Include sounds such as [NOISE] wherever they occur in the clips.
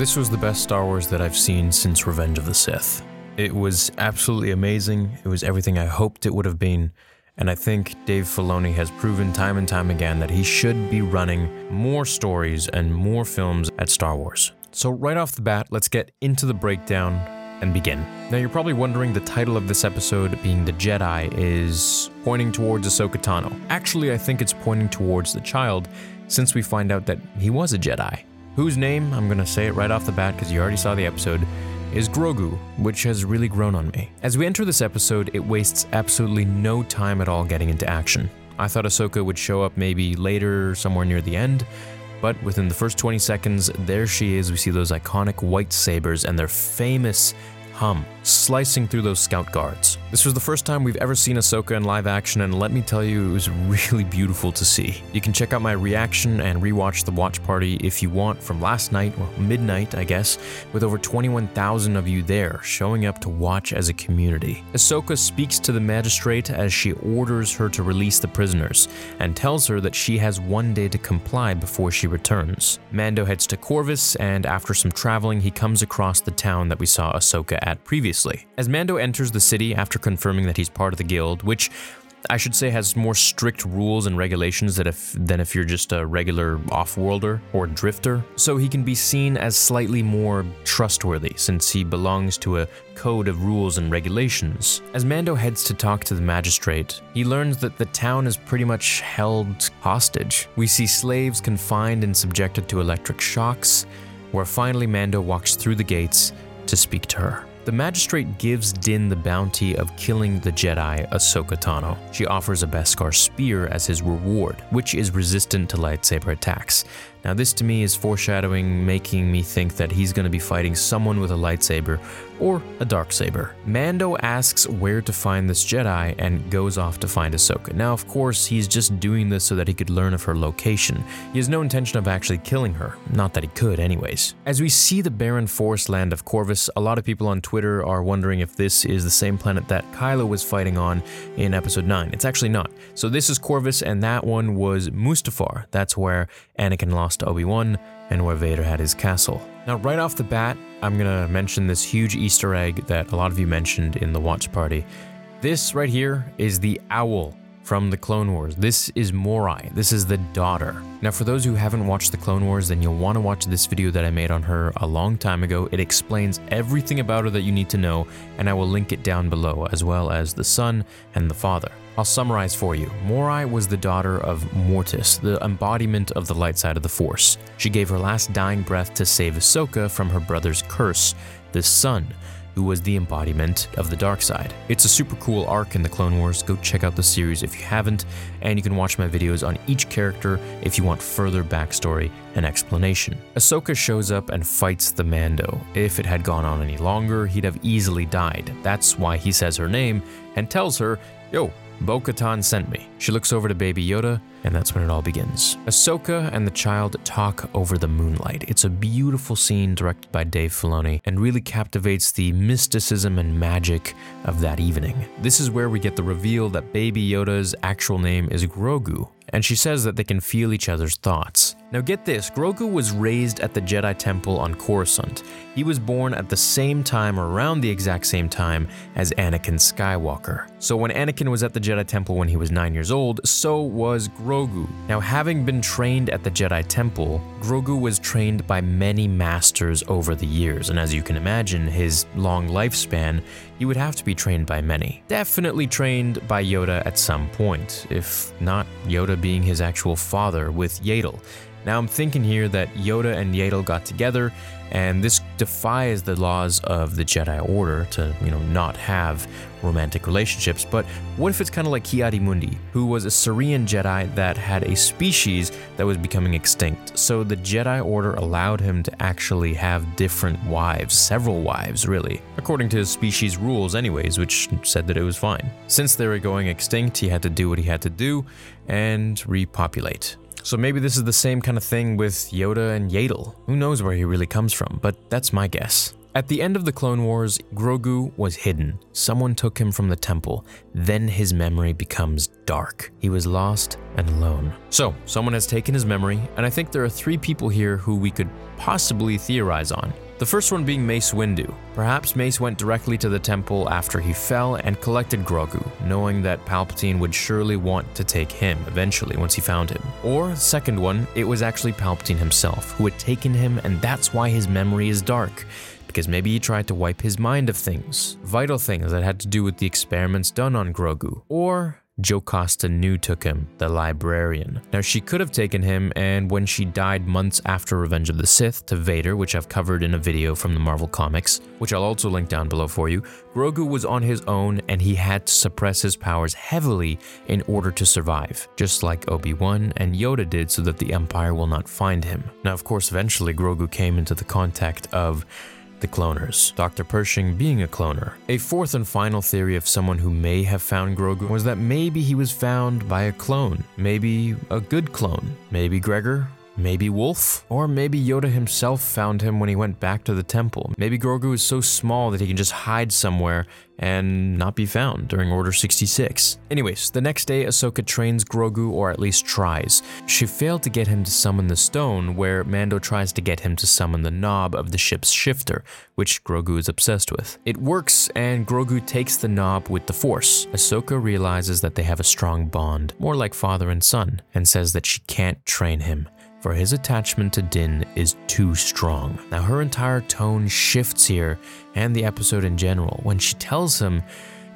This was the best Star Wars that I've seen since Revenge of the Sith. It was absolutely amazing. It was everything I hoped it would have been. And I think Dave Filoni has proven time and time again that he should be running more stories and more films at Star Wars. So, right off the bat, let's get into the breakdown and begin. Now, you're probably wondering the title of this episode being The Jedi is pointing towards Ahsoka Tano. Actually, I think it's pointing towards the child since we find out that he was a Jedi. Whose name, I'm gonna say it right off the bat because you already saw the episode, is Grogu, which has really grown on me. As we enter this episode, it wastes absolutely no time at all getting into action. I thought Ahsoka would show up maybe later, somewhere near the end, but within the first 20 seconds, there she is. We see those iconic white sabers and their famous hum, slicing through those scout guards. This was the first time we've ever seen Ahsoka in live action, and let me tell you, it was really beautiful to see. You can check out my reaction and rewatch the watch party if you want from last night, or midnight, I guess, with over 21,000 of you there showing up to watch as a community. Ahsoka speaks to the magistrate as she orders her to release the prisoners, and tells her that she has one day to comply before she returns. Mando heads to Corvus, and after some traveling, he comes across the town that we saw Ahsoka at at previously. As Mando enters the city after confirming that he's part of the guild, which I should say has more strict rules and regulations if, than if you're just a regular off-worlder or drifter, so he can be seen as slightly more trustworthy since he belongs to a code of rules and regulations. As Mando heads to talk to the magistrate, he learns that the town is pretty much held hostage. We see slaves confined and subjected to electric shocks, where finally Mando walks through the gates to speak to her. The magistrate gives Din the bounty of killing the Jedi Ahsoka Tano. She offers a Beskar spear as his reward, which is resistant to lightsaber attacks. Now, this to me is foreshadowing, making me think that he's going to be fighting someone with a lightsaber or a dark saber. Mando asks where to find this Jedi and goes off to find Ahsoka. Now, of course, he's just doing this so that he could learn of her location. He has no intention of actually killing her, not that he could, anyways. As we see the barren forest land of Corvus, a lot of people on Twitter are wondering if this is the same planet that Kylo was fighting on in Episode 9. It's actually not. So, this is Corvus, and that one was Mustafar. That's where Anakin lost to Obi-Wan and where Vader had his castle. Now, right off the bat, I'm gonna mention this huge Easter egg that a lot of you mentioned in the watch party. This right here is the owl from the Clone Wars. This is Morai. This is the daughter. Now, for those who haven't watched the Clone Wars, then you'll want to watch this video that I made on her a long time ago. It explains everything about her that you need to know, and I will link it down below, as well as the son and the father. I'll summarize for you. Morai was the daughter of Mortis, the embodiment of the light side of the Force. She gave her last dying breath to save Ahsoka from her brother's curse, the son, who was the embodiment of the dark side. It's a super cool arc in the Clone Wars. Go check out the series if you haven't, and you can watch my videos on each character if you want further backstory and explanation. Ahsoka shows up and fights the Mando. If it had gone on any longer, he'd have easily died. That's why he says her name and tells her, Yo, Bo Katan sent me. She looks over to Baby Yoda, and that's when it all begins. Ahsoka and the child talk over the moonlight. It's a beautiful scene directed by Dave Filoni and really captivates the mysticism and magic of that evening. This is where we get the reveal that Baby Yoda's actual name is Grogu, and she says that they can feel each other's thoughts. Now get this, Grogu was raised at the Jedi Temple on Coruscant. He was born at the same time around the exact same time as Anakin Skywalker. So when Anakin was at the Jedi Temple when he was 9 years old, so was Grogu. Now having been trained at the Jedi Temple, Grogu was trained by many masters over the years, and as you can imagine, his long lifespan, he would have to be trained by many. Definitely trained by Yoda at some point, if not Yoda being his actual father with Yaddle. Now I'm thinking here that Yoda and Yaddle got together, and this defies the laws of the Jedi Order to, you know, not have romantic relationships. But what if it's kind of like Ki-Adi-Mundi, who was a Cerean Jedi that had a species that was becoming extinct? So the Jedi Order allowed him to actually have different wives, several wives, really, according to his species rules, anyways, which said that it was fine. Since they were going extinct, he had to do what he had to do and repopulate. So maybe this is the same kind of thing with Yoda and Yaddle. Who knows where he really comes from, but that's my guess. At the end of the Clone Wars, Grogu was hidden. Someone took him from the temple. Then his memory becomes dark. He was lost and alone. So, someone has taken his memory, and I think there are three people here who we could possibly theorize on. The first one being Mace Windu. Perhaps Mace went directly to the temple after he fell and collected Grogu, knowing that Palpatine would surely want to take him eventually once he found him. Or, second one, it was actually Palpatine himself who had taken him and that's why his memory is dark because maybe he tried to wipe his mind of things, vital things that had to do with the experiments done on Grogu. Or Jocasta Nu took him, the librarian. Now, she could have taken him, and when she died months after Revenge of the Sith to Vader, which I've covered in a video from the Marvel Comics, which I'll also link down below for you, Grogu was on his own and he had to suppress his powers heavily in order to survive, just like Obi Wan and Yoda did so that the Empire will not find him. Now, of course, eventually Grogu came into the contact of the cloners, Dr. Pershing being a cloner. A fourth and final theory of someone who may have found Grogu was that maybe he was found by a clone, maybe a good clone, maybe Gregor, Maybe Wolffe? Or maybe Yoda himself found him when he went back to the temple. Maybe Grogu is so small that he can just hide somewhere and not be found during Order 66. Anyways, the next day, Ahsoka trains Grogu, or at least tries. She failed to get him to summon the stone, where Mando tries to get him to summon the knob of the ship's shifter, which Grogu is obsessed with. It works, and Grogu takes the knob with the Force. Ahsoka realizes that they have a strong bond, more like father and son, and says that she can't train him for his attachment to Din is too strong. Now, her entire tone shifts here and the episode in general when she tells him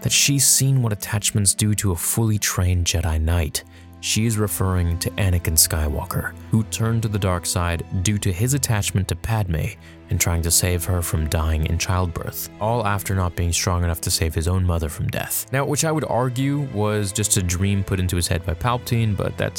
that she's seen what attachments do to a fully trained Jedi Knight. She is referring to Anakin Skywalker, who turned to the dark side due to his attachment to Padme and trying to save her from dying in childbirth, all after not being strong enough to save his own mother from death. Now, which I would argue was just a dream put into his head by Palpatine, but that's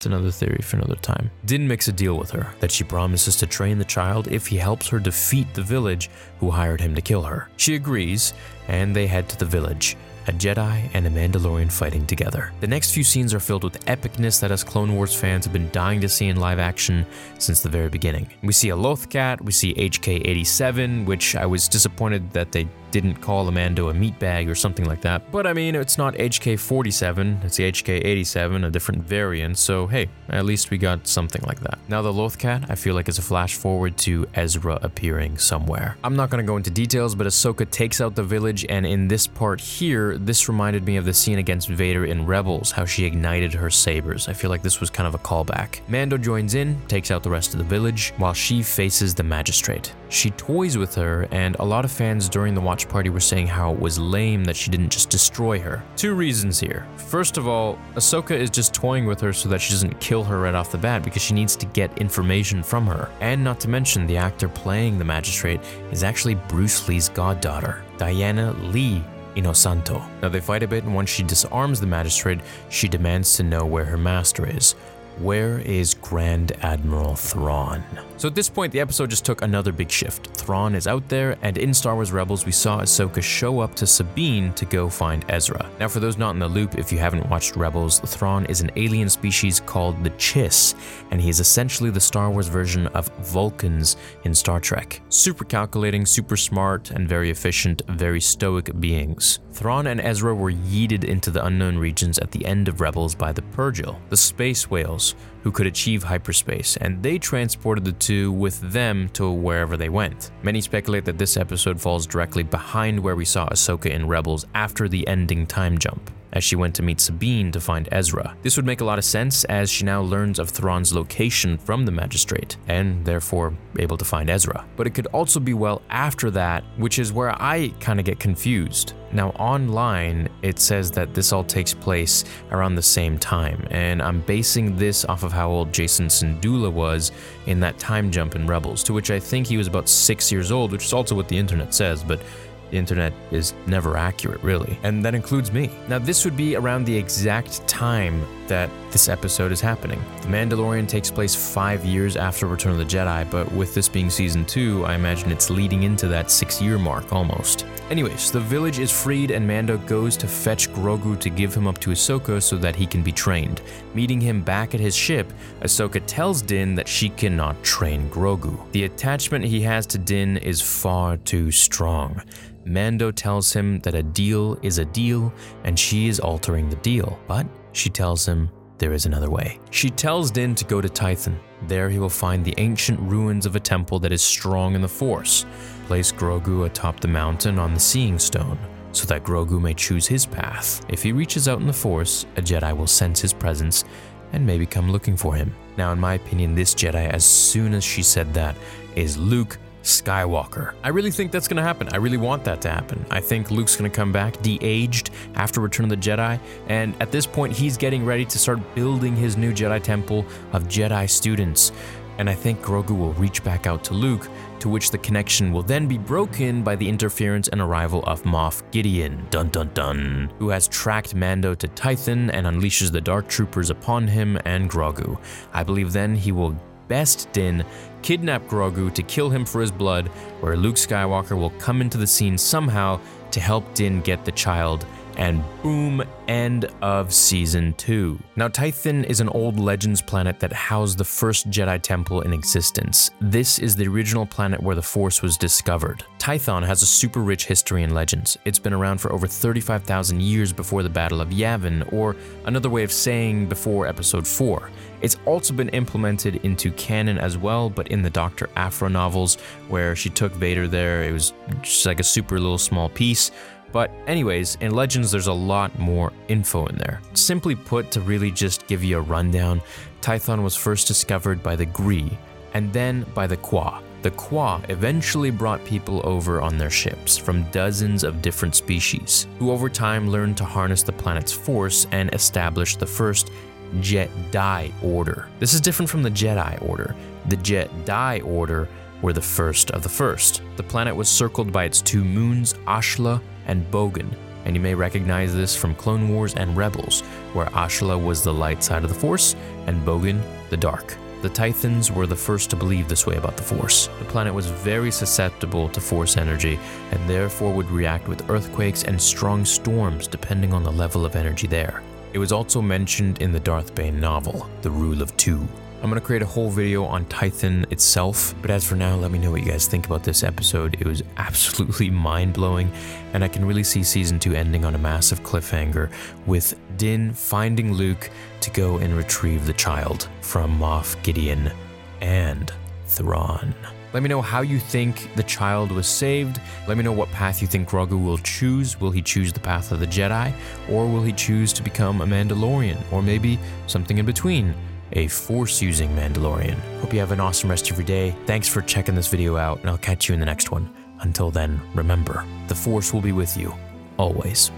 It's another theory for another time. Din makes a deal with her that she promises to train the child if he helps her defeat the village who hired him to kill her. She agrees, and they head to the village a Jedi and a Mandalorian fighting together. The next few scenes are filled with epicness that us Clone Wars fans have been dying to see in live action since the very beginning. We see a Lothcat, we see HK 87, which I was disappointed that they didn't call the Mando a meatbag or something like that. But I mean, it's not HK47, it's the HK87, a different variant, so hey, at least we got something like that. Now, the Lothcat, I feel like is a flash forward to Ezra appearing somewhere. I'm not gonna go into details, but Ahsoka takes out the village, and in this part here, this reminded me of the scene against Vader in Rebels, how she ignited her sabers. I feel like this was kind of a callback. Mando joins in, takes out the rest of the village, while she faces the magistrate. She toys with her, and a lot of fans during the watch party were saying how it was lame that she didn't just destroy her. Two reasons here. First of all, Ahsoka is just toying with her so that she doesn't kill her right off the bat because she needs to get information from her. And not to mention, the actor playing the magistrate is actually Bruce Lee's goddaughter, Diana Lee Inosanto. Now they fight a bit, and once she disarms the magistrate, she demands to know where her master is. Where is Grand Admiral Thrawn? So at this point, the episode just took another big shift. Thrawn is out there, and in Star Wars Rebels, we saw Ahsoka show up to Sabine to go find Ezra. Now, for those not in the loop, if you haven't watched Rebels, Thrawn is an alien species called the Chiss, and he is essentially the Star Wars version of Vulcans in Star Trek. Super calculating, super smart, and very efficient, very stoic beings. Thrawn and Ezra were yeeted into the unknown regions at the end of Rebels by the Purrgil, the space whales, who could achieve hyperspace, and they transported the two with them to wherever they went. Many speculate that this episode falls directly behind where we saw Ahsoka in Rebels after the ending time jump. As she went to meet Sabine to find Ezra. This would make a lot of sense as she now learns of Thrawn's location from the magistrate, and therefore able to find Ezra. But it could also be well after that, which is where I kind of get confused. Now, online, it says that this all takes place around the same time, and I'm basing this off of how old Jacen Syndulla was in that time jump in Rebels, to which I think he was about six years old, which is also what the internet says, but the internet is never accurate, really. And that includes me. Now, this would be around the exact time that this episode is happening. The Mandalorian takes place five years after Return of the Jedi, but with this being season two, I imagine it's leading into that six year mark almost. Anyways, the village is freed and Mando goes to fetch Grogu to give him up to Ahsoka so that he can be trained. Meeting him back at his ship, Ahsoka tells Din that she cannot train Grogu. The attachment he has to Din is far too strong. Mando tells him that a deal is a deal and she is altering the deal, but she tells him there is another way. She tells Din to go to Tython. There he will find the ancient ruins of a temple that is strong in the Force. Place Grogu atop the mountain on the Seeing Stone so that Grogu may choose his path. If he reaches out in the Force, a Jedi will sense his presence and maybe come looking for him. Now, in my opinion, this Jedi, as soon as she said that, is Luke Skywalker. I really think that's going to happen. I really want that to happen. I think Luke's going to come back de aged after Return of the Jedi, and at this point, he's getting ready to start building his new Jedi temple of Jedi students. And I think Grogu will reach back out to Luke, to which the connection will then be broken by the interference and arrival of Moff Gideon, dun dun dun, who has tracked Mando to Tython and unleashes the Dark Troopers upon him and Grogu. I believe then he will best Din kidnap Grogu to kill him for his blood, where Luke Skywalker will come into the scene somehow to help Din get the child and boom, end of season 2. Now, Tython is an old Legends planet that housed the first Jedi Temple in existence. This is the original planet where the Force was discovered. Tython has a super rich history in Legends. It's been around for over 35,000 years before the Battle of Yavin, or another way of saying before Episode 4. It's also been implemented into canon as well, but in the Dr. Aphra novels, where she took Vader there, it was just like a super little small piece. But, anyways, in Legends, there's a lot more info in there. Simply put, to really just give you a rundown, Tython was first discovered by the Gree, and then by the Kwa. The Kwa eventually brought people over on their ships from dozens of different species, who over time learned to harness the planet's force and established the first Jedi Order. This is different from the Jedi Order. The Jedi Order were the first of the first. The planet was circled by its two moons, Ashla and Bogan, and you may recognize this from Clone Wars and Rebels, where Ashla was the light side of the Force and Bogan the dark. The Tythons were the first to believe this way about the Force. The planet was very susceptible to Force energy and therefore would react with earthquakes and strong storms depending on the level of energy there. It was also mentioned in the Darth Bane novel, The Rule of Two. I'm going to create a whole video on Tython itself, but as for now, let me know what you guys think about this episode. It was absolutely [LAUGHS] mind blowing, and I can really see season 2 ending on a massive cliffhanger with Din finding Luke to go and retrieve the child from Moff Gideon and Thrawn. Let me know how you think the child was saved. Let me know what path you think Grogu will choose. Will he choose the path of the Jedi, or will he choose to become a Mandalorian, or maybe something in between? A force using Mandalorian. Hope you have an awesome rest of your day. Thanks for checking this video out, and I'll catch you in the next one. Until then, remember, the force will be with you, always.